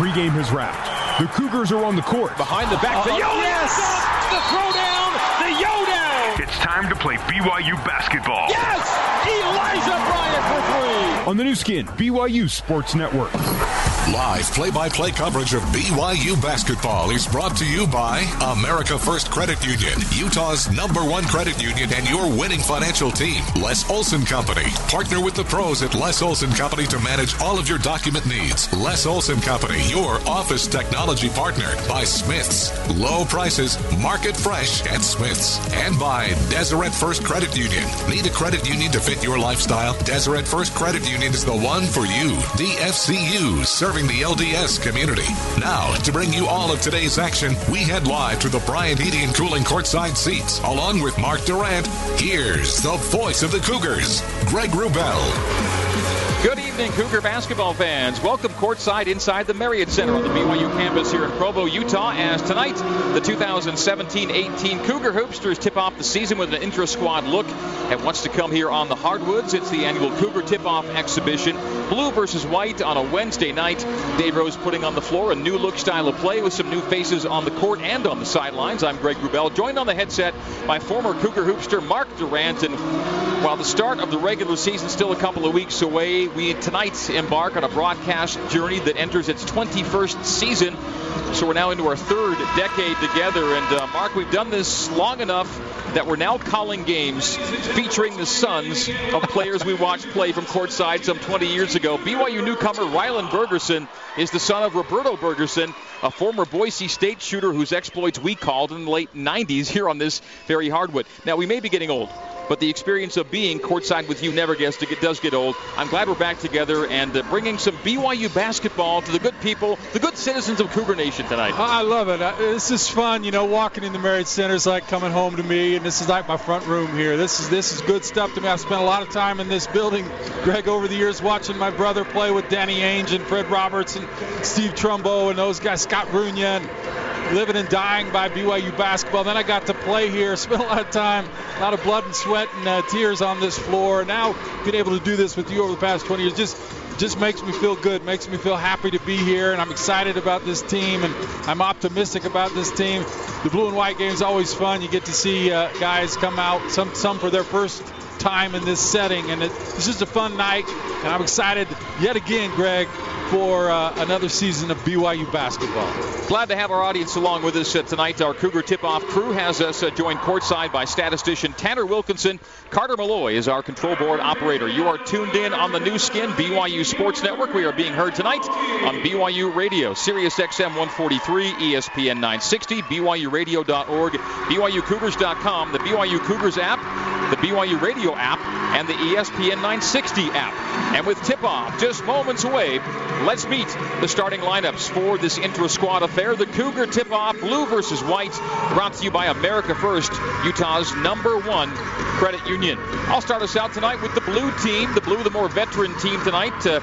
pregame has wrapped. The Cougars are on the court. Behind the back. The Uh-oh. yo Yes! The throwdown. The yo down. It's time to play BYU basketball. Yes! Elijah Bryant for three. On the Nu Skin, BYU Sports Network. Live play-by-play coverage of BYU basketball is brought to you by America First Credit Union, Utah's number one credit union and your winning financial team. Les Olson Company. Partner with the pros at Les Olson Company to manage all of your document needs. Les Olson Company, your office technology partner. By Smiths. Low prices, market fresh at Smiths. And by Deseret First Credit Union. Need a credit union to fit your lifestyle? Deseret First Credit Union is the one for you. DFCU, serving the LDS community. Now, to bring you all of today's action, we head live to the Bryant Heating and Cooling courtside seats, along with Mark Durrant. Here's the voice of the Cougars, Greg Wrubell. Good evening, Cougar basketball fans. Welcome courtside inside the Marriott Center on the BYU campus here in Provo, Utah. As tonight, the 2017-18 Cougar Hoopsters tip off the season with an intra-squad look at what's to come here on the hardwoods. It's the annual Cougar tip-off exhibition, blue versus white on a Wednesday night. Dave Rose putting on the floor a new look style of play with some new faces on the court and on the sidelines. I'm Greg Wrubell, joined on the headset by former Cougar Hoopster Mark Durrant. And while the start of the regular season is still a couple of weeks away, we tonight embark on a broadcast journey that enters its 21st season. So we're now into our third decade together. And uh, Mark, we've done this long enough that we're now calling games featuring the sons of players we watched play from courtside some 20 years ago. BYU newcomer Rylan Bergersen is the son of Roberto Bergersen, a former Boise State shooter whose exploits we called in the late 90s here on this very hardwood. Now, we may be getting old but the experience of being courtside with you never gets to does get old. I'm glad we're back together and uh, bringing some BYU basketball to the good people, the good citizens of Cougar Nation tonight. I love it. Uh, This is fun. You know, walking in the Marriott Center is like coming home to me, and this is like my front room here. This is this is good stuff to me. I've spent a lot of time in this building, Greg, over the years, watching my brother play with Danny Ainge and Fred Roberts and Steve Trumbo and those guys, Scott Runia, and living and dying by BYU basketball. Then I got to play here, spent a lot of time, a lot of blood and sweat and uh, tears on this floor. Now being able to do this with you over the past 20 years just just makes me feel good, makes me feel happy to be here, and I'm excited about this team, and I'm optimistic about this team. The blue and white game is always fun. You get to see uh, guys come out, some some for their first time in this setting, and it, it's just a fun night, and I'm excited yet again, Greg, for uh, another season of BYU basketball. Glad to have our audience along with us uh, tonight. Our Cougar tip-off crew has us uh, joined courtside by statistician Tanner Wilkinson. Carter Malloy is our control board operator. You are tuned in on the Nu Skin BYU Sports Network. We are being heard tonight on BYU Radio, Sirius XM 143, ESPN 960, BYURadio.org, BYUCougars.com, the BYU Cougars app, the BYU Radio app, and the ESPN 960 app. And with tip-off just moments away, let's meet the starting lineups for this intra-squad affair. The Cougar tip-off, blue versus white, brought to you by America First, Utah's number one credit union. I'll start us out tonight with the blue team. The blue, the more veteran team tonight. Uh,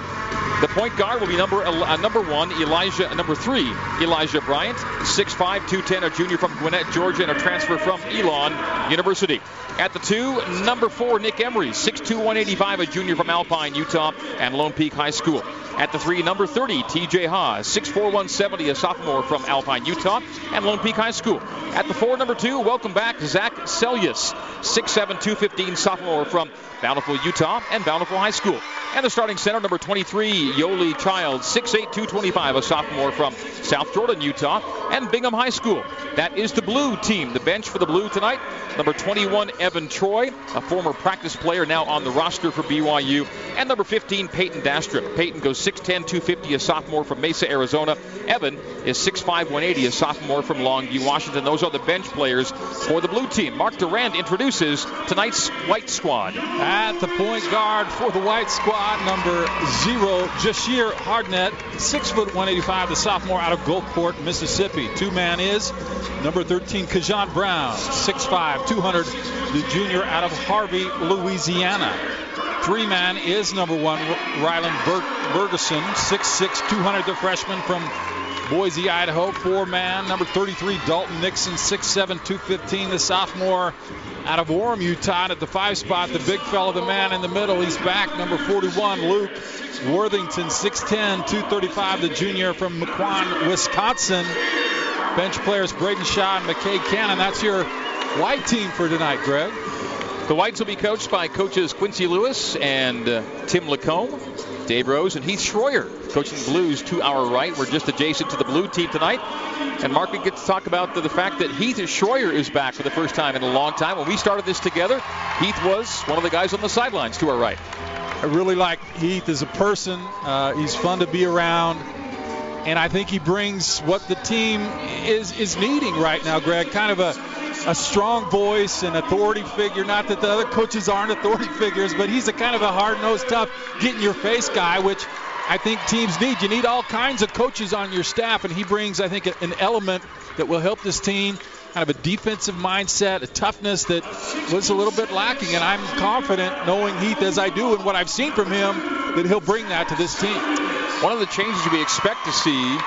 the point guard will be number uh, number one, Elijah. Number three, Elijah Bryant. 6'5", 210, a junior from Gwinnett, Georgia, and a transfer from Elon University. At the two, number four, Nick Emery. 6'2", 185, a junior from Alpine, Utah, and Lone Peak High School. At the three, number 30, TJ Haws. 6'4", 170, a sophomore from Alpine, Utah, and Lone Peak High School. At the four, number two, welcome back, Zach Seljaas. 6'7", 215, sophomore from Bountiful, Utah, and Bountiful High School. And the starting center, number 23, Yoeli Child, 6'8", 225, a sophomore from South Jordan, Utah, and Bingham High School. That is the blue team. The bench for the blue tonight, number 21, Evan Troy, a former practice player now on the roster for BYU, and number 15, Payton Dastrup. Payton goes 6'10", 250, a sophomore from Mesa, Arizona. Evan is 6'5", 180, a sophomore from Longview, Washington. Those are the bench players for the blue team. Mark Durrant introduces tonight's white squad. At the point guard for the white squad, number zero, Jahshire Hardnett, six foot 185, the sophomore out of Gulfport, Mississippi. Two man is number 13, Kajon Brown, 6'5", 200, the junior out of Harvey, Louisiana. Three man is number one, Rylan Ber- Bergersen, 6'6", 200, the freshman from Boise, Idaho, four man. Number 33, Dalton Nixon, 6'7, 215, the sophomore out of Orem, Utah. At the five spot, the big fella, the man in the middle, he's back. Number 41, Luke Worthington, 6'10, 235, the junior from Mequon, Wisconsin. Bench players Braden Shaw and McKay Cannon. That's your white team for tonight, Greg. The Whites will be coached by coaches Quincy Lewis and uh, Tim LaComb. Dave Rose and Heath Schroyer coaching Blues to our right. We're just adjacent to the blue team tonight. And Mark, we get to talk about the, the fact that Heath Schroyer is back for the first time in a long time. When we started this together, Heath was one of the guys on the sidelines to our right. I really like Heath as a person. Uh, he's fun to be around. And I think he brings what the team is is needing right now, Greg. Kind of a a strong voice and authority figure. Not that the other coaches aren't authority figures, but he's a kind of a hard-nosed, tough, get-in-your-face guy, which I think teams need. You need all kinds of coaches on your staff, and he brings, I think, an element that will help this team. Kind of a defensive mindset, a toughness that was a little bit lacking, and I'm confident, knowing Heath as I do and what I've seen from him, that he'll bring that to this team. One of the changes we expect to see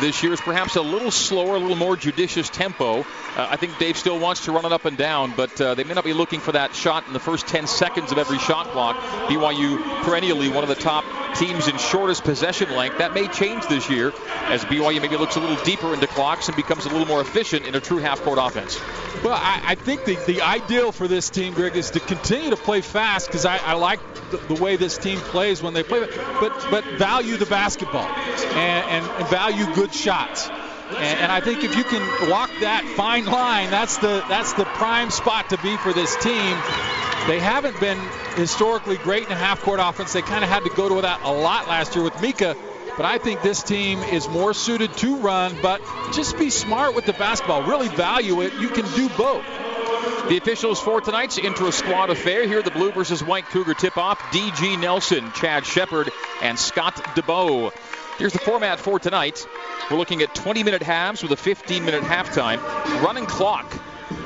this year is perhaps a little slower, a little more judicious tempo. Uh, I think Dave still wants to run it up and down, but uh, they may not be looking for that shot in the first 10 seconds of every shot clock. BYU perennially one of the top teams in shortest possession length. That may change this year as BYU maybe looks a little deeper into clocks and becomes a little more efficient in a true half-court offense. Well, I, I think the, the ideal for this team, Greg, is to continue to play fast because I, I like the, the, way this team plays when they play, but but value the basketball and, and, and value good shots. And, and, I think if you can walk that fine line, that's the that's the prime spot to be for this team. They haven't been historically great in a half-court offense. They kind of had to go to that a lot last year with Mika. But I think this team is more suited to run, but just be smart with the basketball. Really value it. You can do both. The officials for tonight's intra-squad affair here, the Blue versus White Cougar tip-off, D.G. Nelson, Chad Shepard, and Scott DeBow. Here's the format for tonight. We're looking at 20-minute halves with a 15-minute halftime. Running clock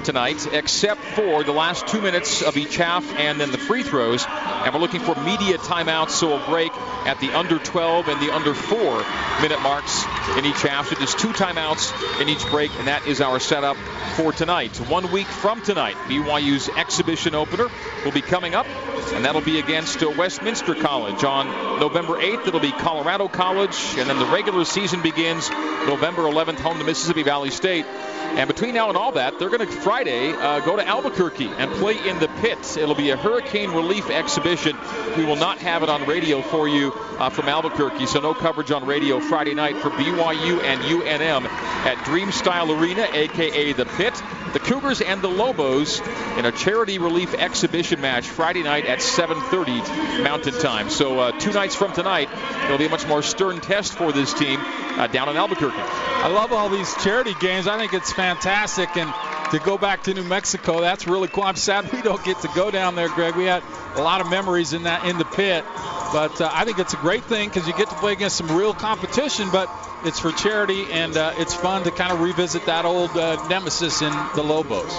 tonight, except for the last two minutes of each half and then the free throws. And we're looking for media timeouts, so a break at the under 12 and the under 4 minute marks in each half. So just two timeouts in each break, and that is our setup for tonight. One week from tonight, BYU's exhibition opener will be coming up, and that'll be against uh, Westminster College on November 8th. It'll be Colorado College, and then the regular season begins November 11th, home to Mississippi Valley State. And between now and all that, they're going to Friday uh, go to Albuquerque and play in the pit. It'll be a hurricane relief exhibition. We will not have it on radio for you uh, from Albuquerque, so no coverage on radio Friday night for BYU and UNM at Dreamstyle Arena, aka the pit. The Cougars and the Lobos in a charity relief exhibition match Friday night at 7:30 Mountain Time. So uh, two nights from tonight, it'll be a much more stern test for this team uh, down in Albuquerque. I love all these charity games. I think it's fantastic and to go back to New Mexico. That's really cool. I'm sad we don't get to go down there, Greg. We had a lot of memories in that in the pit, but uh, I think it's a great thing because you get to play against some real competition. But it's for charity, and uh, it's fun to kind of revisit that old uh, nemesis in the Lobos.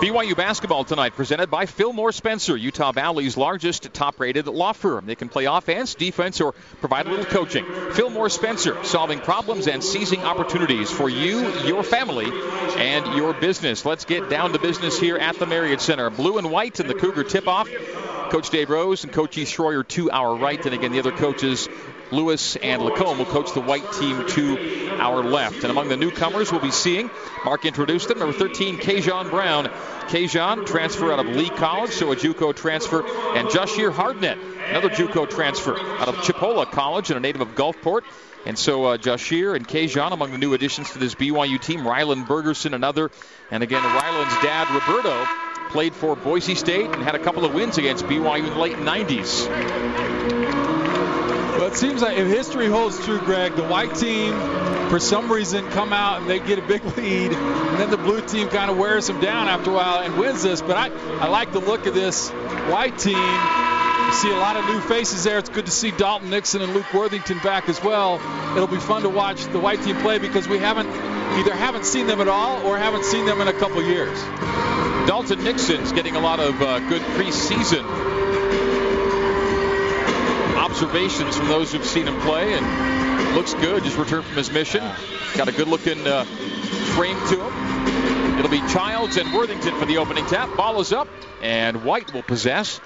BYU basketball tonight, presented by Fillmore Spencer, Utah Valley's largest top-rated law firm. They can play offense, defense, or provide a little coaching. Fillmore Spencer, solving problems and seizing opportunities for you, your family, and your business. Let's get down to business here at the Marriott Center. Blue and white in the Cougar tip-off. Coach Dave Rose and Coach Heath Schroyer to our right, and again the other coaches Lewis and LaComb will coach the white team to our left. And among the newcomers we'll be seeing, Mark introduced them, number 13, Kajon Brown. Kajon, transfer out of Lee College, so a JUCO transfer, and Jahshire Hardnett, another JUCO transfer out of Chipola College and a native of Gulfport. And so uh, Jahshire and Kajon among the new additions to this BYU team. Rylan Bergersen, another. And again, Rylan's dad, Roberto, played for Boise State and had a couple of wins against BYU in the late 90s. Well, it seems like if history holds true, Greg, the white team, for some reason, come out and they get a big lead, and then the blue team kind of wears them down after a while and wins this. But I, I like the look of this white team. See a lot of new faces there. It's good to see Dalton Nixon and Luke Worthington back as well. It'll be fun to watch the white team play because we haven't either haven't seen them at all or haven't seen them in a couple years. Dalton Nixon's getting a lot of uh, good preseason observations from those who've seen him play. And looks good. Just returned from his mission. Got a good looking uh, frame to him. It'll be Childs and Worthington for the opening tap. Ball is up, and White will possess.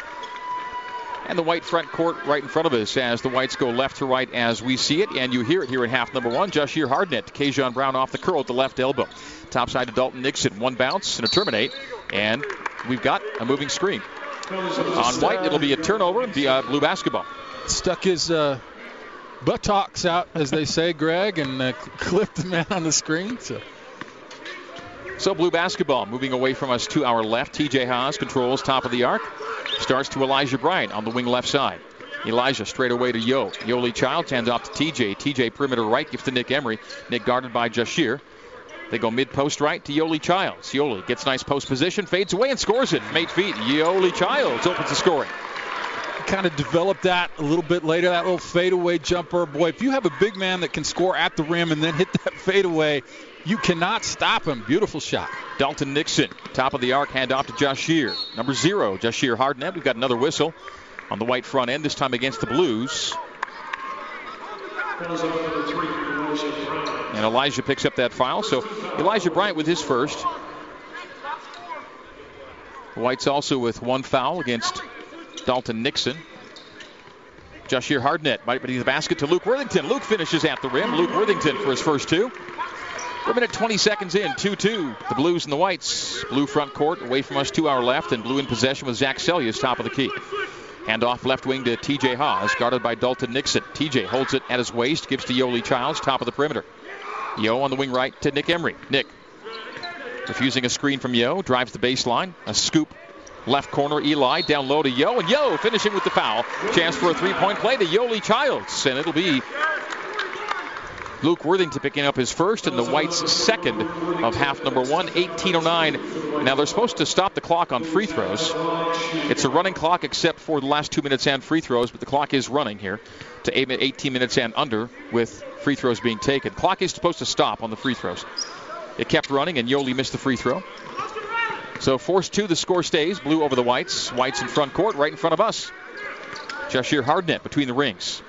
And the white front court right in front of us as the whites go left to right as we see it. And you hear it here in half number one. Jahshire Hardnett to Kajon Brown off the curl at the left elbow. Top side to Dalton Nixon. One bounce and a terminate. And we've got a moving screen. On white, it'll be a turnover be blue basketball. Stuck his uh, buttocks out, as they say, Greg, and uh, clipped the man on the screen. So. So blue basketball moving away from us to our left. TJ Haws controls top of the arc. Starts to Elijah Bryant on the wing left side. Elijah straight away to Yo. Yoeli Child hands off to TJ. TJ perimeter right gives to Nick Emery. Nick guarded by Jahshire. They go mid post right to Yoeli Childs. Yoeli gets nice post position, fades away and scores it eight feet. Yoeli Childs opens the scoring. Kind of developed that a little bit later, that little fadeaway jumper. Boy, if you have a big man that can score at the rim and then hit that fadeaway, you cannot stop him. Beautiful shot. Dalton Nixon, top of the arc, hand off to Jahshire. Number zero, Jahshire Hardnett. We've got another whistle on the white front end, this time against the Blues. And Elijah picks up that foul. So Elijah Bryant with his first. White's also with one foul against Dalton Nixon. Jahshire Hardnett might be the basket to Luke Worthington. Luke finishes at the rim. Luke Worthington for his first two. We're a minute 20 seconds in, 2-2. The Blues and the Whites. Blue front court away from us to our left, and blue in possession with Zach Seljaas, top of the key. Hand off left wing to TJ Haws, guarded by Dalton Nixon. TJ holds it at his waist, gives to Yoeli Childs, top of the perimeter. Yo on the wing right to Nick Emery. Nick refusing a screen from Yo, drives the baseline, a scoop left corner. Eli down low to Yo, and Yo finishing with the foul. Chance for a three-point play to Yoeli Childs, and it'll be Luke Worthington picking up his first and the Whites' second of half number one, 18.09. Now they're supposed to stop the clock on free throws. It's a running clock except for the last two minutes and free throws, but the clock is running here to 18 minutes and under with free throws being taken. Clock is supposed to stop on the free throws. It kept running and Yoeli missed the free throw. So force two, the score stays. Blue over the Whites. Whites in front court, right in front of us. Jahshire Hardnett between the rings.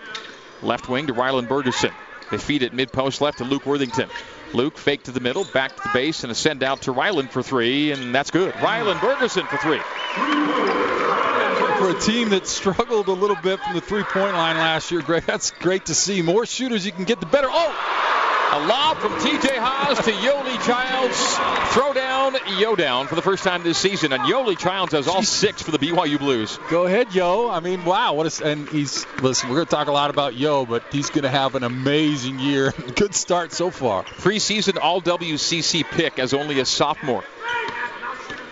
Left wing to Rylan Bergersen. They feed it mid post left to Luke Worthington. Luke fake to the middle, back to the base, and a send out to Ryland for three, and that's good. Ryland Bergersen for three. For a team that struggled a little bit from the three point line last year, Greg, that's great to see. More shooters you can get, the better. Oh! A lob from TJ Haws to Yoeli Childs. Throw down, Yo down for the first time this season. And Yoeli Childs has all six for the BYU Blues. Go ahead, Yo. I mean, wow. What a, and he's, listen, we're going to talk a lot about Yo, but he's going to have an amazing year. Good start so far. Preseason All WCC pick as only a sophomore.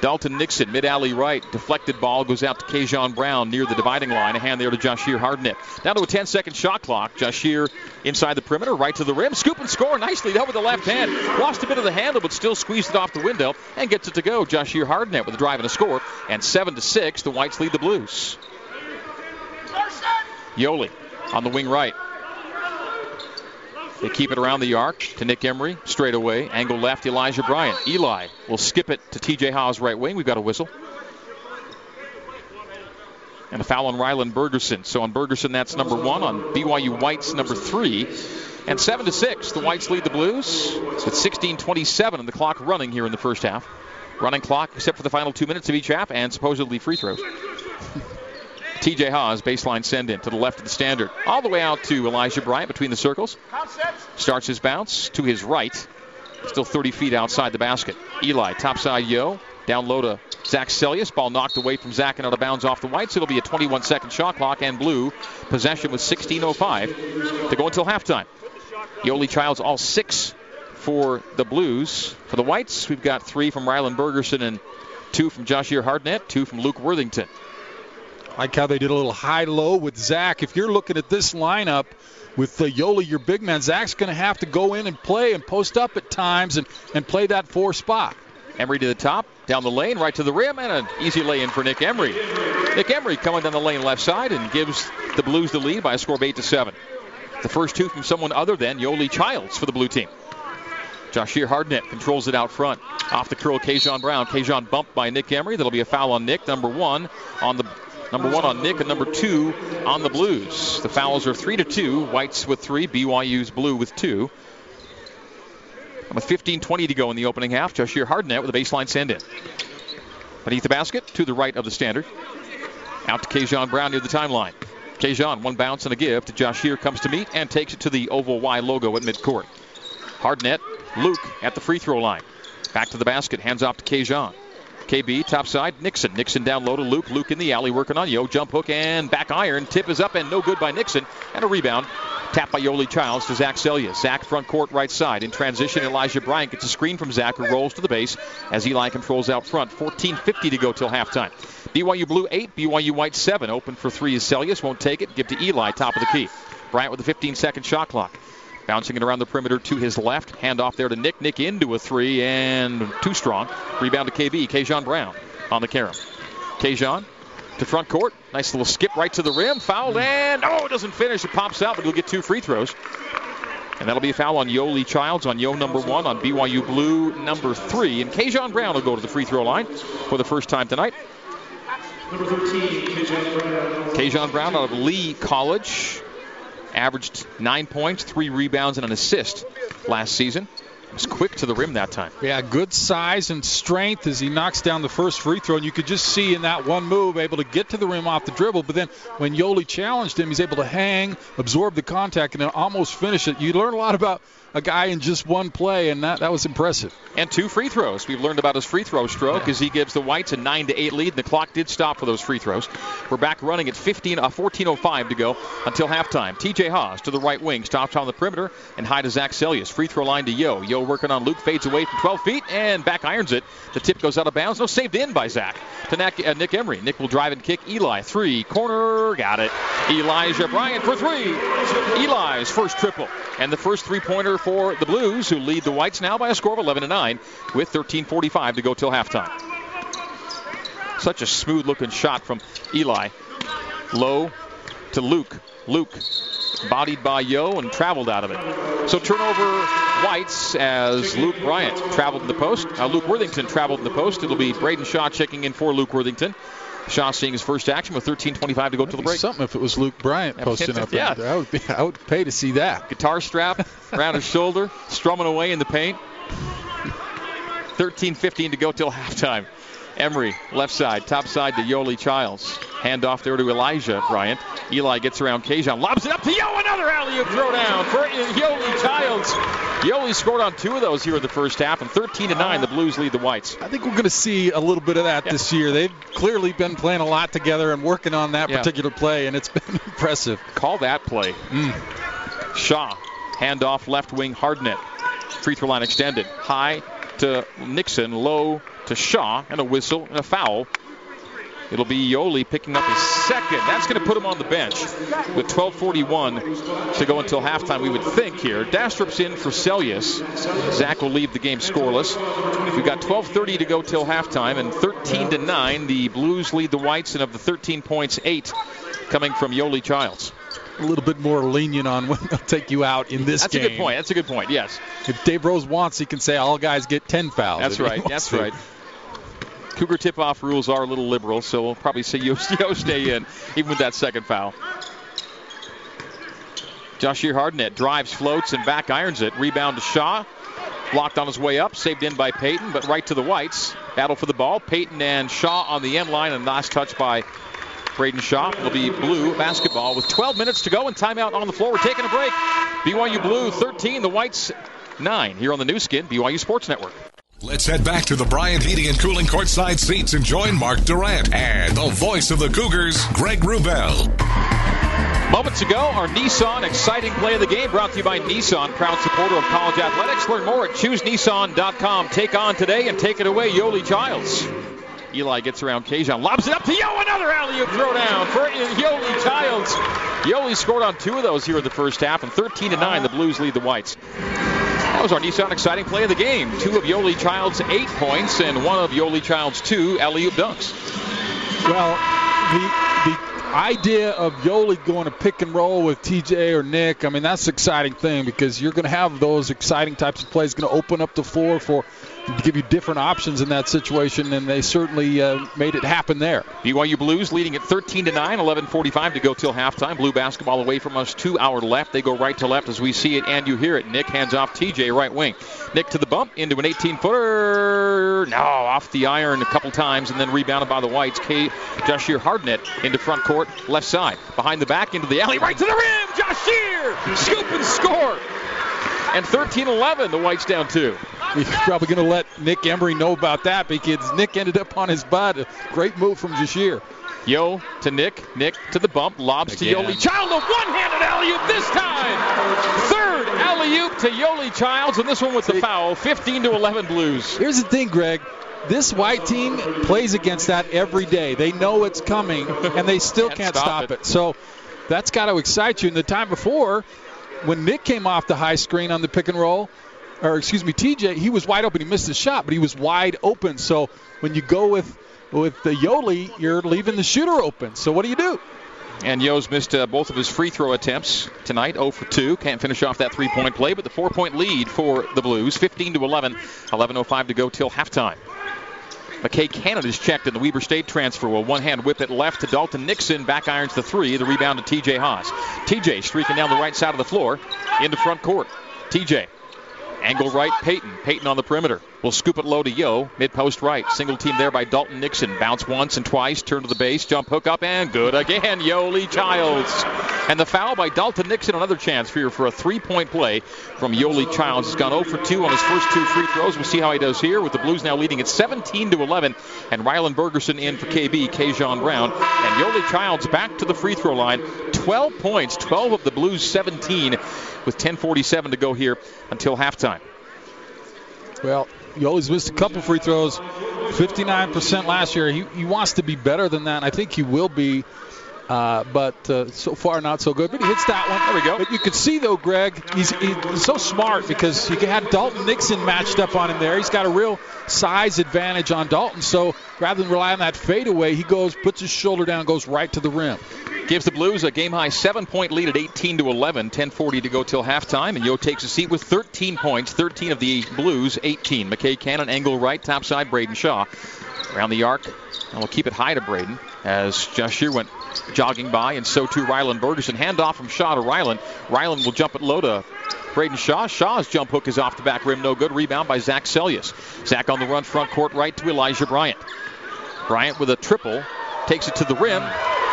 Dalton Nixon, mid alley right. Deflected ball goes out to Kajon Brown near the dividing line. A hand there to Jahshire Hardnett. Down to a 10 second shot clock. Jahshire inside the perimeter, right to the rim. Scoop and score nicely done with the left hand. Lost a bit of the handle, but still squeezed it off the window and gets it to go. Jahshire Hardnett with a drive and a score. And 7 to 6, the Whites lead the Blues. Yoeli on the wing right. They keep it around the arc to Nick Emery, straight away. Angle left, Elijah Bryant. Eli will skip it to TJ Haws right wing. We've got a whistle. And a foul on Rylan Bergersen. So on Bergersen, that's number one. On BYU Whites, number three. And seven to six, the Whites lead the Blues. With 16:27 and the clock running here in the first half. Running clock, except for the final two minutes of each half, and supposedly free throws. TJ Haws, baseline send in to the left of the standard. All the way out to Elijah Bryant between the circles. Starts his bounce to his right. Still 30 feet outside the basket. Eli, topside yo. Down low to Zach Seljaas. Ball knocked away from Zach and out of bounds off the whites. It'll be a 21 second shot clock and blue. Possession with 16.05 to go until halftime. Yoeli Childs all six for the Blues. For the Whites, we've got three from Rylan Bergersen and two from Jahshire Hardnett, two from Luke Worthington. Like how they did a little high-low with Zach. If you're looking at this lineup with uh, the Yoeli, your big man, Zach's going to have to go in and play and post up at times and, and play that four spot. Emery to the top, down the lane, right to the rim, and an easy lay in for Nick Emery. Nick Emery coming down the lane left side and gives the Blues the lead by a score of 8 to 7. The first two from someone other than Yoeli Childs for the blue team. Jahshire Hardnett controls it out front. Off the curl, Kajon Brown. Kajon bumped by Nick Emery. That'll be a foul on Nick, number one, on the Number one on Nick and number two on the Blues. The fouls are three to two. Whites with three, BYU's blue with two. With 15-20 to go in the opening half, Jahshire Hardnett with a baseline send in. Beneath the basket, to the right of the standard. Out to Kajon Brown near the timeline. Kajon, one bounce and a give to Jahshire, comes to meet and takes it to the oval Y logo at midcourt. Hardnett, Luke at the free throw line. Back to the basket, hands off to Kajon. KB top side, Nixon. Nixon down low to Luke. Luke in the alley working on Yo. Jump hook and back iron. Tip is up and no good by Nixon. And a rebound. Tap by Yoeli Childs to Zach Seljaas. Zach front court right side. In transition, Elijah Bryant gets a screen from Zach who rolls to the base as Eli controls out front. 14.50 to go till halftime. BYU Blue 8, BYU White 7. Open for three is Seljaas. Won't take it. Give to Eli, top of the key. Bryant with a 15 second shot clock. Bouncing it around the perimeter to his left. Hand off there to Nick. Nick into a three and too strong. Rebound to KB. Kajon Brown on the carom. Kajon to front court. Nice little skip right to the rim. Fouled and oh, it doesn't finish. It pops out, but he'll get two free throws. And that'll be a foul on Yoeli Childs on Yo number one on BYU Blue number three. And Kajon Brown will go to the free throw line for the first time tonight. Number 13, Kajon Brown out of Lee College averaged nine points, three rebounds, and an assist last season. Was quick to the rim that time. Yeah, good size and strength as he knocks down the first free throw. And you could just see in that one move, able to get to the rim off the dribble. But then when Yoeli challenged him, he's able to hang, absorb the contact, and then almost finish it. You learn a lot about a guy in just one play, and that, that was impressive. And two free throws. We've learned about his free throw stroke yeah. as he gives the Whites a 9 to 8 lead. The clock did stop for those free throws. We're back running at 15, uh, 14.05 to go until halftime. TJ Haas to the right wing, stops on the perimeter, and high to Zach Seljaas. Free throw line to Yo. Yo working on Luke, fades away from 12 feet, and back irons it. The tip goes out of bounds. No, saved in by Zach to Nick, uh, Nick Emery. Nick will drive and kick. Eli, three, corner, got it. Elijah Bryant for three. Eli's first triple. And the first three pointer for the Blues, who lead the Whites now by a score of 11 to 9 with 13.45 to go till halftime. Such a smooth looking shot from Eli. Low to Luke. Luke bodied by Yo and traveled out of it. So turnover Whites as Luke Bryant traveled in the post. Uh, Luke Worthington traveled in the post. It'll be Brayden Shaw checking in for Luke Worthington. Shaw seeing his first action with 13:25 to go to the break. Something if it was Luke Bryant posting up yeah. there. I would, be, I would pay to see that. Guitar strap around his shoulder, strumming away in the paint. 13:15 to go till halftime. Emery, left side, top side to Yoeli Childs. Hand off there to Elijah Bryant. Eli gets around Kajon, lobs it up to Yo. Another alley oop throw down for Yoeli Childs. Yoeli scored on two of those here in the first half, and 13 to nine, the Blues lead the Whites. I think we're going to see a little bit of that yeah. this year. They've clearly been playing a lot together and working on that yeah. particular play, and it's been impressive. Call that play. Mm. Shaw, hand off left wing, Hardnett. Free throw line extended. High to Nixon, low to Shaw, and a whistle and a foul. It'll be Yoeli picking up his second. That's going to put him on the bench with 12:41 to go until halftime. We would think here. Dastrup's in for Seljaas. Zach will leave the game scoreless. We've got 12:30 to go till halftime, and 13 to nine. The Blues lead the Whites, and of the 13 points, eight coming from Yoeli Childs a little bit more lenient on when they'll take you out in this That's game. That's a good point. That's a good point. Yes. If Dave Rose wants, he can say all guys get 10 fouls. That's right. That's to. right. Cougar tip-off rules are a little liberal, so we'll probably see you stay in, even with that second foul. Jahshire Hardnett drives, floats, and back irons it. Rebound to Shaw. Blocked on his way up, saved in by Payton, but right to the Whites. Battle for the ball. Payton and Shaw on the end line, and nice touch by Brayden Shaw. It'll be blue basketball with 12 minutes to go and timeout on the floor. We're taking a break. BYU Blue 13, the Whites 9 here on the Nu Skin, BYU Sports Network. Let's head back to the Bryant Heating and Cooling courtside seats and join Mark Durrant and the voice of the Cougars, Greg Wrubell. Moments ago, our Nissan exciting play of the game brought to you by Nissan, proud supporter of college athletics. Learn more at choosenissan.com. Take on today and take it away, Yoeli Childs. Eli gets around Kajon, lobs it up to Yo. Another alley-oop throwdown for Yoeli Childs. Yoeli scored on two of those here in the first half, and 13 to nine, the Blues lead the Whites. That was our Nissan exciting play of the game. Two of Yoeli Child's eight points and one of Yoeli Child's two alley-oop dunks. Well, the the idea of Yoeli going to pick and roll with TJ or Nick, I mean, that's an exciting thing because you're going to have those exciting types of plays going to open up the floor for give you different options in that situation, and they certainly uh, made it happen there. BYU Blues leading at 13 to 9, 11:45 to go till halftime. Blue basketball away from us to our left. They go right to left as we see it and you hear it. Nick hands off TJ right wing. Nick to the bump into an 18-footer. No, off the iron a couple times and then rebounded by the Whites. K. Jahshire Hardnett into front court, left side, behind the back into the alley, right to the rim. Jahshire scoop and score. And 13-11, the Whites down two. He's probably going to let Nick Emery know about that because Nick ended up on his butt. A great move from Jahshire. Yo to Nick. Nick to the bump. Lobs Again. to Yoeli Child. A one-handed alley-oop this time. Third alley-oop to Yoeli Childs, and this one with the foul. 15 to 11 Blues. Here's the thing, Greg. This white team plays against that every day. They know it's coming, and they still can't, can't stop, stop it. it. So that's got to excite you. And the time before, when Nick came off the high screen on the pick and roll, or excuse me, TJ, he was wide open. He missed his shot, but he was wide open. So when you go with with the Yoeli, you're leaving the shooter open. So what do you do? And Yo's missed uh, both of his free throw attempts tonight, 0 for 2. Can't finish off that three-point play, but the four-point lead for the Blues, 15 to 11, 11:05 to go till halftime. McKay Cannon is checked in the Weber State transfer. Will one hand whip it left to Dalton Nixon. Back irons the three. The rebound to TJ Haas. TJ streaking down the right side of the floor into front court. TJ Angle right, Peyton. Peyton on the perimeter. Will scoop it low to Yo. Mid post right. Single team there by Dalton Nixon. Bounce once and twice. Turn to the base. Jump hook up and good again. Yoeli Childs. And the foul by Dalton Nixon. Another chance here for a three point play from Yoeli Childs. He's gone 0 for 2 on his first two free throws. We'll see how he does here with the Blues now leading at 17 to 11. And Rylan Bergerson in for KB. Kajon Brown. And Yoeli Childs back to the free throw line. 12 points. 12 of the Blues 17 with 10:47 to go here until halftime. Well, you always missed a couple free throws. 59% last year. He, he wants to be better than that. and I think he will be. Uh, but uh, so far not so good. But he hits that one. There we go. But you can see though, Greg, he's, he's so smart because you had Dalton Nixon matched up on him there. He's got a real size advantage on Dalton. So rather than rely on that fadeaway, he goes, puts his shoulder down, goes right to the rim. Gives the Blues a game high seven point lead at 18 to 11. 10:40 to go till halftime, and Yo takes a seat with 13 points. 13 of the Blues, 18. McKay Cannon, angle right, top side. Braden Shaw around the arc, and we'll keep it high to Braden as Jahshire went jogging by, and so too Rylan Bergersen. Handoff from Shaw to Ryland. Ryland will jump it low to Braden Shaw. Shaw's jump hook is off the back rim, no good. Rebound by Zach Seljaas. Zach on the run, front court right to Elijah Bryant. Bryant with a triple, takes it to the rim,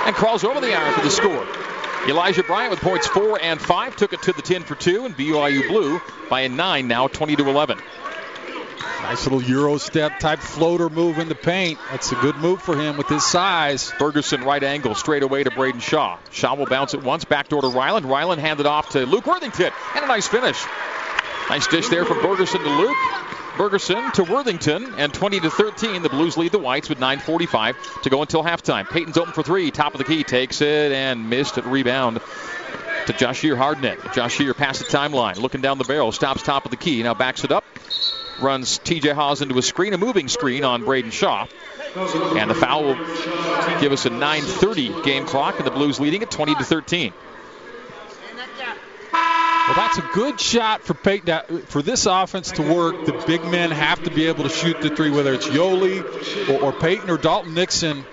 and crawls over the iron for the score. Elijah Bryant with points four and five took it to the 10 for two, and BYU Blue by a nine now, 20 to 11. Nice little Euro step type floater move in the paint. That's a good move for him with his size. Bergersen right angle straight away to Braden Shaw. Shaw will bounce it once, backdoor to Ryland. Ryland handed off to Luke Worthington, and a nice finish. Nice dish there from Bergersen to Luke. Bergersen to Worthington, and 20 to 13. The Blues lead the Whites with 9:45 to go until halftime. Payton's open for three, top of the key, takes it and missed it. Rebound to Jahshire Hardnett. Jahshire past the timeline, looking down the barrel, stops top of the key, now backs it up, runs T.J. Haws into a screen, a moving screen on Braden Shaw. And the foul will give us a 9:30 game clock, and the Blues leading at 20 to 13. Well, that's a good shot for Payton. For this offense to work, the big men have to be able to shoot the three, whether it's Yoeli or, or Payton or Dalton Nixon.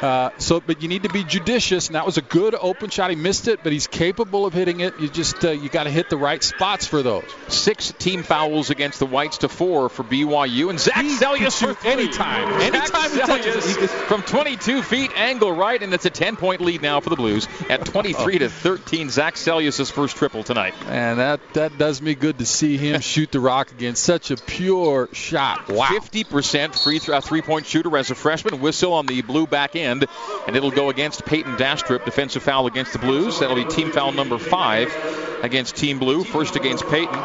Uh, so, but you need to be judicious, and that was a good open shot. He missed it, but he's capable of hitting it. You just uh, you got to hit the right spots for those. Six team fouls against the Whites to four for BYU, and Zach Seljaas for anytime, anytime Seljaas from 22 feet, angle right, and it's a 10 point lead now for the Blues at 23 to 13. Zach Seljaas' first triple tonight, and that that does me good to see him shoot the rock again. Such a pure shot. Wow, 50% free th- uh, three point shooter as a freshman. Whistle on the blue back end and it'll go against Payton Dastrup. Defensive foul against the Blues. That'll be team foul number five against Team Blue. First against Payton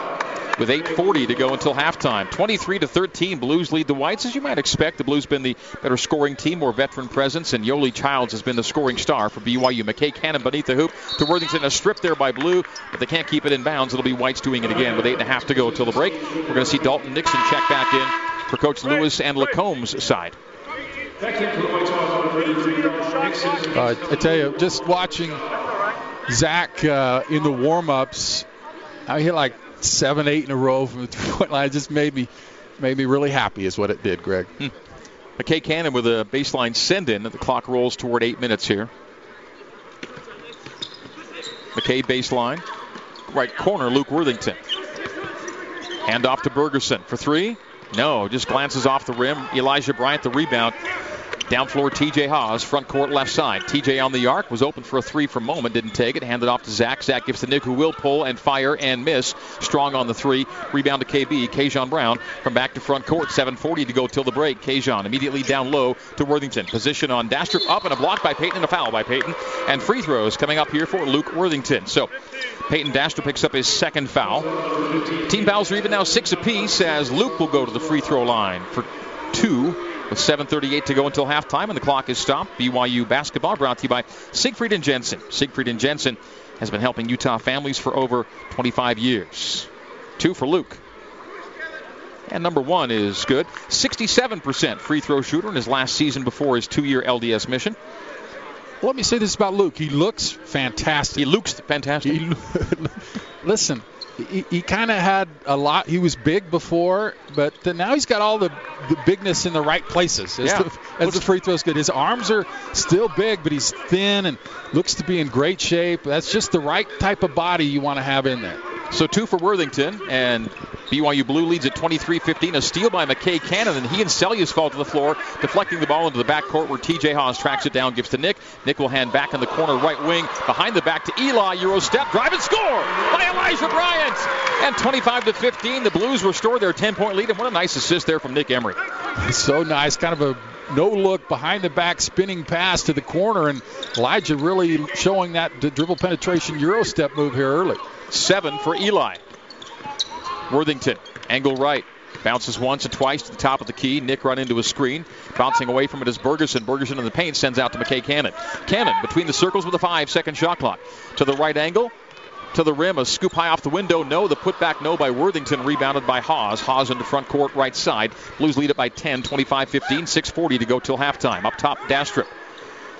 with 8:40 to go until halftime. 23 to 13, Blues lead the Whites as you might expect. The Blues been the better scoring team, more veteran presence, and Yoeli Childs has been the scoring star for BYU. McKay Cannon beneath the hoop to Worthington, a strip there by Blue, but they can't keep it in bounds. It'll be Whites doing it again with eight and a half to go until the break. We're going to see Dalton Nixon check back in for Coach Lewis and LaComb's side. Uh, I tell you, just watching Zach uh, in the warm-ups, I hit like seven, eight in a row from the three-point line. It just made me made me really happy, is what it did, Greg. Hmm. McKay Cannon with a baseline send-in. The clock rolls toward eight minutes here. McKay baseline. Right corner, Luke Worthington. Hand off to Bergersen for three. No, just glances off the rim. Elijah Bryant, the rebound. Down floor, TJ Haws, front court left side. TJ on the arc, was open for a three for a moment, didn't take it. Handed off to Zach. Zach gives to Nick, who will pull and fire and miss. Strong on the three. Rebound to KB. Kajon Brown from back to front court. 7.40 to go till the break. Kajon immediately down low to Worthington. Position on Dastrup up and a block by Peyton and a foul by Peyton. And free throws coming up here for Luke Worthington. So Payton Dastrup picks up his second foul. Team fouls are even now six apiece as Luke will go to the free throw line for two with 7.38 to go until halftime, and the clock is stopped. BYU basketball brought to you by Siegfried and Jensen. Siegfried and Jensen has been helping Utah families for over 25 years. Two for Luke. And number one is good. 67% free throw shooter in his last season before his two year LDS mission. Let me say this about Luke. He looks fantastic. He looks fantastic. He, listen, he, he kind of had a lot. He was big before, but now he's got all the, the bigness in the right places. As, yeah. the, as the free throw's good. His arms are still big, but he's thin and looks to be in great shape. That's just the right type of body you want to have in there. So two for Worthington, and BYU Blue leads at 23-15. A steal by McKay Cannon, and he and Seljaas fall to the floor, deflecting the ball into the backcourt where TJ Haws tracks it down, gives to Nick. Nick will hand back in the corner right wing, behind the back to Eli. Euro step, drive and score by Elijah Bryant. And 25 to 15, the Blues restore their 10-point lead, and what a nice assist there from Nick Emery. So nice, kind of a no look behind the back spinning pass to the corner, and Elijah really showing that dribble penetration Euro step move here early. Seven for Eli. Worthington, angle right. Bounces once and twice to the top of the key. Nick run into a screen. Bouncing away from it is Bergersen. Bergersen in the paint sends out to McKay Cannon. Cannon between the circles with a five second shot clock. To the right angle. To the rim. A scoop high off the window. No. The putback no by Worthington. Rebounded by Haws. Haws into front court right side. Blues lead it by 10, 25 15. 6.40 to go till halftime. Up top, Dastrup.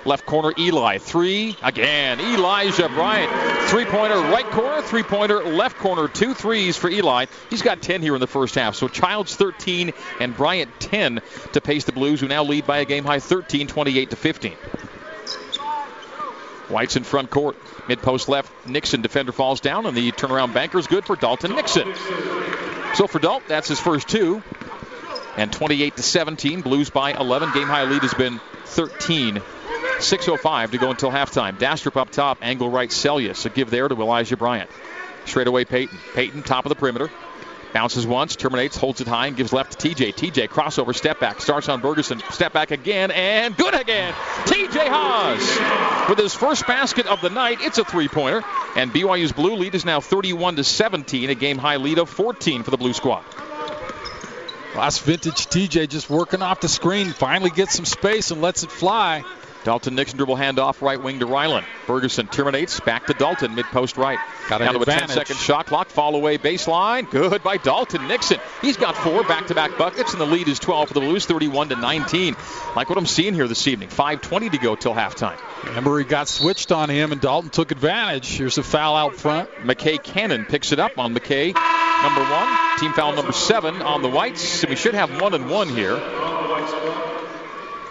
Left corner, Eli. Three again. Elijah Bryant. Three pointer, right corner, three pointer, left corner. Two threes for Eli. He's got 10 here in the first half. So Childs 13 and Bryant 10 to pace the Blues, who now lead by a game high 13, 28 to 15. White's in front court. Mid post left. Nixon, defender falls down, and the turnaround banker is good for Dalton Nixon. So for Dalton, that's his first two. And 28 to 17. Blues by 11. Game high lead has been 13 6.05 to go until halftime. Dastrup up top, angle right, Seljaas. A give there to Elijah Bryant. Straight away, Payton. Payton, top of the perimeter. Bounces once, terminates, holds it high, and gives left to TJ. TJ, crossover, step back, starts on Bergersen, step back again, and good again. TJ Haws with his first basket of the night. It's a three pointer, and BYU's blue lead is now 31 to 17, a game high lead of 14 for the blue squad. Last vintage TJ just working off the screen, finally gets some space and lets it fly. Dalton Nixon dribble handoff right wing to Ryland. Bergersen terminates back to Dalton mid post right. Got Down to a 10 second shot clock. Fall away baseline. Good by Dalton Nixon. He's got four back to back buckets and the lead is 12 for the Blues, 31 to 19. Like what I'm seeing here this evening. 5:20 to go till halftime. Emery got switched on him and Dalton took advantage. Here's a foul out front. McKay Cannon picks it up on McKay. Number one, team foul number seven on the Whites. And we should have one and one here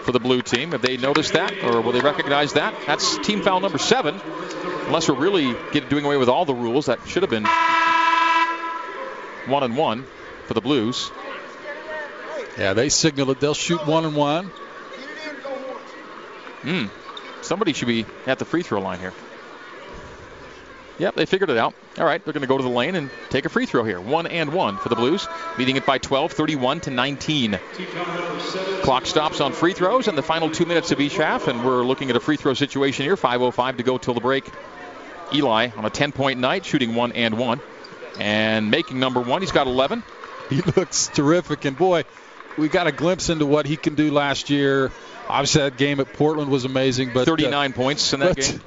for the blue team. Have they noticed that, or will they recognize that? That's team foul number seven. Unless we're really get, doing away with all the rules, that should have been one and one for the Blues. Yeah, they signaled it. They'll shoot one and one. Hmm. Somebody should be at the free throw line here. Yep, they figured it out. All right, they're going to go to the lane and take a free throw here. One and one for the Blues, leading it by 12, 31 to 19. Clock stops on free throws and the final two minutes of each half, and we're looking at a free throw situation here. 5:05 to go till the break. Eli on a 10-point night, shooting one and one, and making number one. He's got 11. He looks terrific, and boy, we got a glimpse into what he can do last year. Obviously, that game at Portland was amazing, but 39 uh, points in that game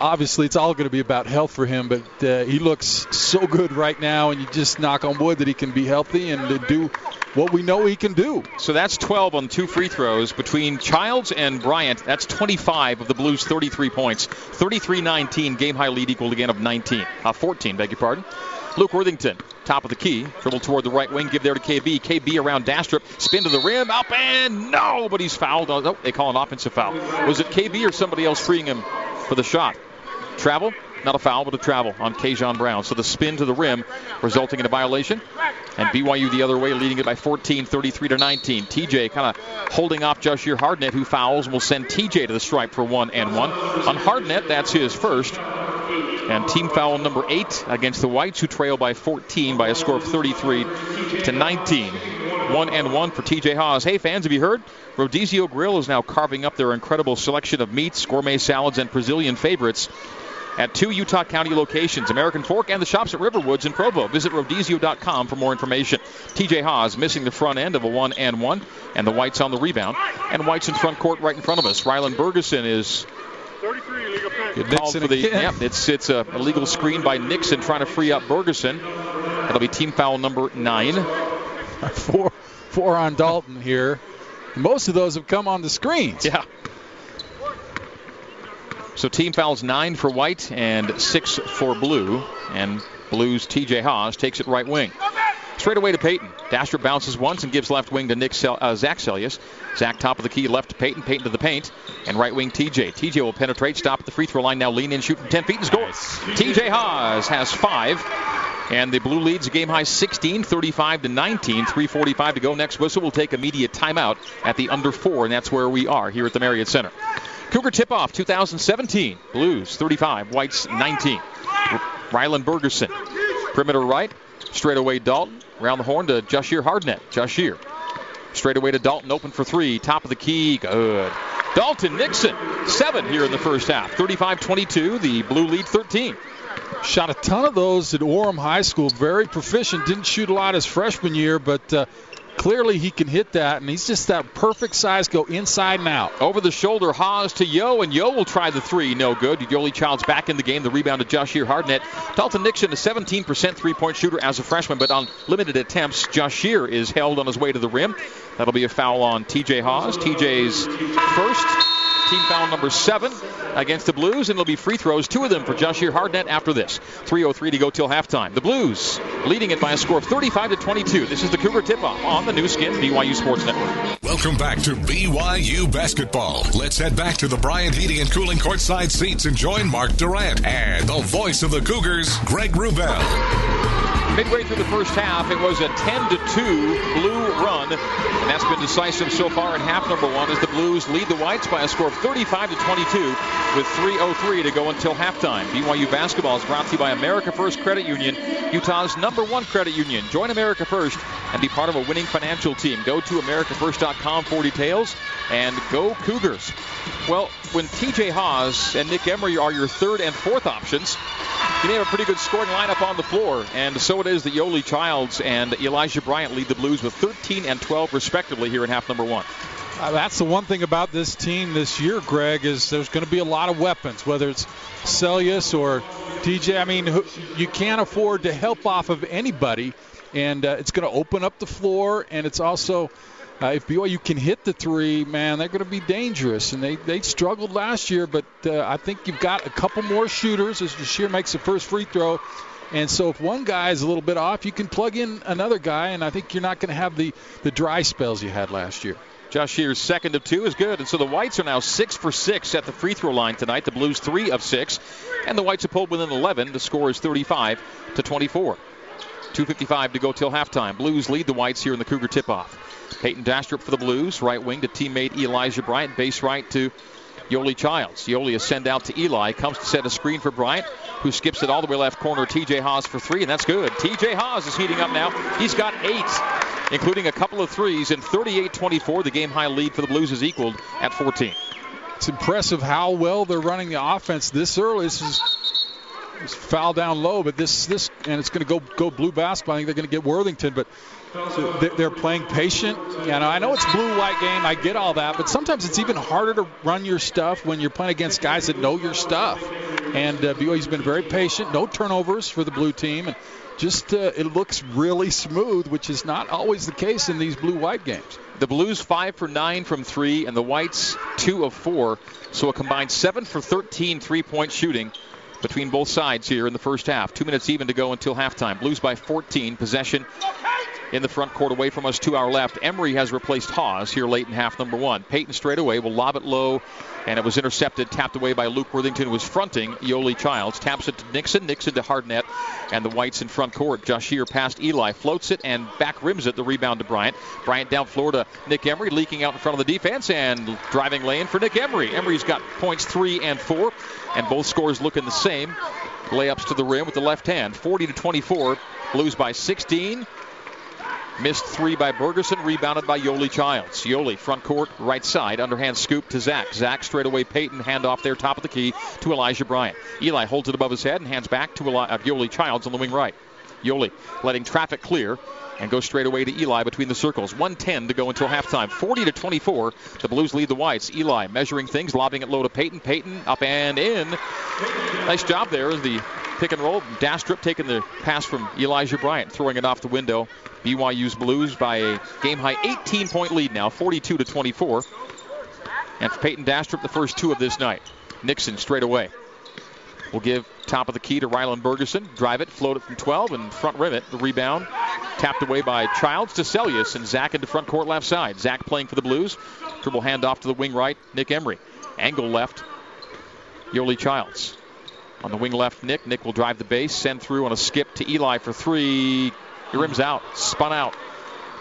obviously it's all going to be about health for him, but uh, he looks so good right now, and you just knock on wood that he can be healthy and do what we know he can do. So that's 12 on two free throws between Childs and Bryant. That's 25 of the Blues' 33 points. 33-19, game high lead equal again of 19, uh, 14, beg your pardon. Luke Worthington, top of the key, dribble toward the right wing, give there to KB. KB around Dastrup, spin to the rim, up and no, but he's fouled. Oh, they call an offensive foul. Was it KB or somebody else freeing him for the shot? Travel? Not a foul, but a travel on Kajon Brown. So the spin to the rim, resulting in a violation. And BYU the other way, leading it by 14, 33 to 19. TJ kind of holding off Jahshire Hardnett, who fouls and will send TJ to the stripe for one and one. On Hardnett, that's his first. And team foul number eight against the Whites, who trail by 14 by a score of 33 to 19. One and one for TJ Haws. Hey, fans, have you heard? Rodizio Grill is now carving up their incredible selection of meats, gourmet salads, and Brazilian favorites at two Utah County locations, American Fork and the shops at Riverwoods in Provo. Visit rodizio.com for more information. TJ Haws missing the front end of a one and one, and the Whites on the rebound. And Whites in front court right in front of us. Rylan Bergersen is 33 illegal called for the yeah, it's it's a illegal screen by Nixon trying to free up Bergersen. That'll be team foul number nine. four four on Dalton here. Most of those have come on the screens. Yeah. So team fouls nine for White and six for Blue. And Blues TJ Haws takes it right wing. Straight away to Payton. Dasher bounces once and gives left wing to Nick Sel- uh, Zach Seljaas. Zach top of the key, left to Payton. Payton to the paint. And right wing TJ. TJ will penetrate, stop at the free throw line, now lean in, shoot from 10 feet and score. TJ Haws has five. And the Blue leads a game high 16, 35 to 19. 3:45 to go. Next whistle We'll take immediate timeout at the under four, and that's where we are here at the Marriott Center. Cougar tip-off 2017. Blues 35, Whites 19. Rylan Bergersen, perimeter right, straight away Dalton, around the horn to Jahshire Hardnett. Jahshire, straight away to Dalton, open for three, top of the key, good. Dalton Nixon, seven here in the first half. 35-22, the Blue lead 13. Shot a ton of those at Orem High School. Very proficient. Didn't shoot a lot his freshman year, but uh, clearly he can hit that, and he's just that perfect size, go inside and out. Over the shoulder, Haws to Yo, and Yo will try the three. No good. Yoeli Child's back in the game. The rebound to Josh Jahshire Hardnett. Dalton Nixon, a 17% three point shooter as a freshman, but on limited attempts, Jahshire is held on his way to the rim. That'll be a foul on TJ Haws. TJ's first team foul number seven against the Blues, and it'll be free throws, two of them for Jahshire Hardnett after this. 3.03 to go till halftime. The Blues leading it by a score of 35 to 22. This is the Cougar tip-off on the Nu Skin BYU Sports Network. Welcome back to BYU basketball. Let's head back to the Bryant Heating and Cooling courtside seats and join Mark Durrant and the voice of the Cougars, Greg Wrubell. Midway through the first half, it was a 10 to 2 blue run, and that's been decisive so far in half number one as the Blues lead the Whites by a score of 35 to 22 with 3:03 to go until halftime. BYU basketball is brought to you by America First Credit Union, Utah's number one credit union. Join America First and be part of a winning financial team. Go to AmericaFirst.com for details and go Cougars. Well, when TJ Haws and Nick Emery are your third and fourth options, you may have a pretty good scoring lineup on the floor, and so it is that Yoeli Childs and Elijah Bryant lead the Blues with 13 and 12 respectively here in half number one. Uh, that's the one thing about this team this year, Greg, is there's going to be a lot of weapons, whether it's Seljaas or TJ. I mean, you can't afford to help off of anybody, and uh, it's going to open up the floor, and it's also uh, if BYU can hit the three, man, they're going to be dangerous. And they, they struggled last year, but uh, I think you've got a couple more shooters as Jahshire makes the first free throw. And so if one guy is a little bit off, you can plug in another guy, and I think you're not going to have the, the dry spells you had last year. Jahshire's second of two is good. And so the Whites are now six for six at the free throw line tonight. The Blues three of six. And the Whites have pulled within 11. The score is 35 to 24. 2.55 to go till halftime. Blues lead the Whites here in the Cougar tip off. Payton Dastrup for the Blues, right wing to teammate Elijah Bryant, base right to Yoeli Childs. Yoeli is send out to Eli, comes to set a screen for Bryant, who skips it all the way left corner. TJ Haws for three, and that's good. TJ Haws is heating up now. He's got eight, including a couple of threes, and 38-24. The game high lead for the Blues is equaled at 14. It's impressive how well they're running the offense this early. This is foul down low, but this this and it's going to go go blue basketball. I think they're going to get Worthington, but they're playing patient. You know, I know it's blue white game. I get all that, but sometimes it's even harder to run your stuff when you're playing against guys that know your stuff. And uh, BYU's been very patient. No turnovers for the blue team, and just uh, it looks really smooth, which is not always the case in these blue white games. The Blues five for nine from three, and the Whites two of four. So a combined seven for 13 three-point shooting between both sides here in the first half. Two minutes even to go until halftime. Blues by 14. Possession in the front court away from us to our left. Emery has replaced Haws here late in half number one. Payton straight away will lob it low, and it was intercepted, tapped away by Luke Worthington, who was fronting Yoeli Childs. Taps it to Nixon, Nixon to Hardnett, and the Whites in front court. Jahshire past Eli, floats it and back rims it, the rebound to Bryant. Bryant down floor to Nick Emery, leaking out in front of the defense, and driving lane for Nick Emery. Emery's got points three and four, and both scores looking the same. Layups to the rim with the left hand. 40 to 24. Blues by 16. Missed three by Bergersen, rebounded by Yoeli Childs. Yoeli, front court, right side, underhand scoop to Zach. Zach straight away, Payton, hand off there, top of the key to Elijah Bryant. Eli holds it above his head and hands back to Eli, uh, Yoeli Childs on the wing right. Yoeli letting traffic clear and goes straight away to Eli between the circles. 110 to go until halftime. 40 to 24. The Blues lead the Whites. Eli measuring things, lobbing it low to Payton. Payton up and in. Nice job there the pick and roll. Dastrup taking the pass from Elijah Bryant, throwing it off the window. BYU's Blues by a game high 18 point lead now, 42 to 24. And for Payton Dastrup, the first two of this night. Nixon straight away. We'll give top of the key to Rylan Bergersen. Drive it, float it from 12, and front rim it. The rebound tapped away by Childs to Seljaas, and Zach into front court left side. Zach playing for the Blues. Dribble handoff to the wing right, Nick Emery. Angle left, Yoeli Childs. On the wing left, Nick. Nick will drive the base, send through on a skip to Eli for three. He rims out, spun out.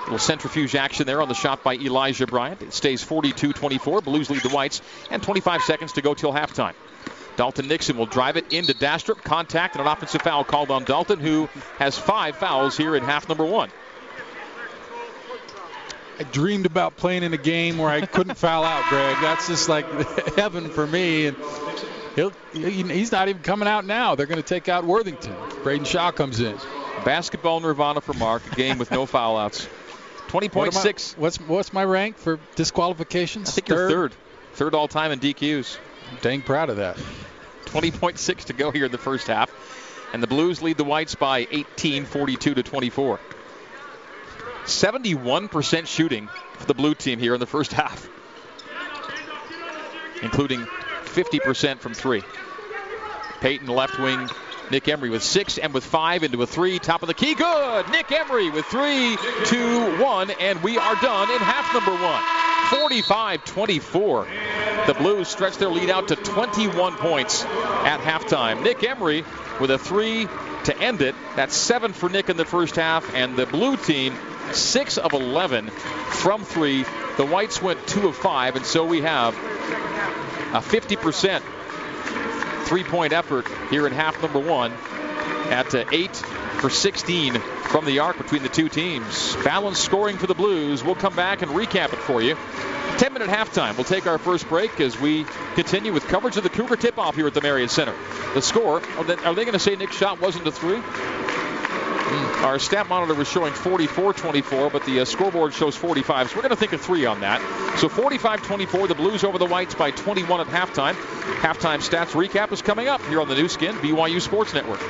Little centrifuge action there on the shot by Elijah Bryant. It stays 42 24. Blues lead the Whites, and 25 seconds to go till halftime. Dalton Nixon will drive it into Dastrup. Contact and an offensive foul called on Dalton, who has five fouls here in half number one. I dreamed about playing in a game where I couldn't foul out, Greg. That's just like heaven for me. And he'll, he's not even coming out now. They're going to take out Worthington. Braden Shaw comes in. Basketball nirvana for Mark. A game with no foul outs. 20.6. What what's what's my rank for disqualifications? I think you you're third. Third all time in DQs. Dang proud of that. 20.6 to go here in the first half. And the Blues lead the Whites by 18, 42 to 24. 71% shooting for the blue team here in the first half, including 50% from three. Payton left wing. Nick Emery with six and with five into a three. Top of the key. Good. Nick Emery with three, two, one. And we are done in half number one. 45 24. The Blues stretch their lead out to 21 points at halftime. Nick Emery with a three to end it. That's seven for Nick in the first half. And the blue team, six of 11 from three. The Whites went two of five. And so we have a 50% three point effort here in half number one at uh, 8 for 16 from the arc between the two teams. Balanced scoring for the Blues. We'll come back and recap it for you. 10 minute halftime. We'll take our first break as we continue with coverage of the Cougar tip off here at the Marriott Center. The score, are they, they going to say Nick's shot wasn't a three? Our stat monitor was showing 44-24, but the uh, scoreboard shows 45. So we're going to think of three on that. So 45-24, the Blues over the Whites by 21 at halftime. Halftime stats recap is coming up here on the Nu Skin BYU Sports Network.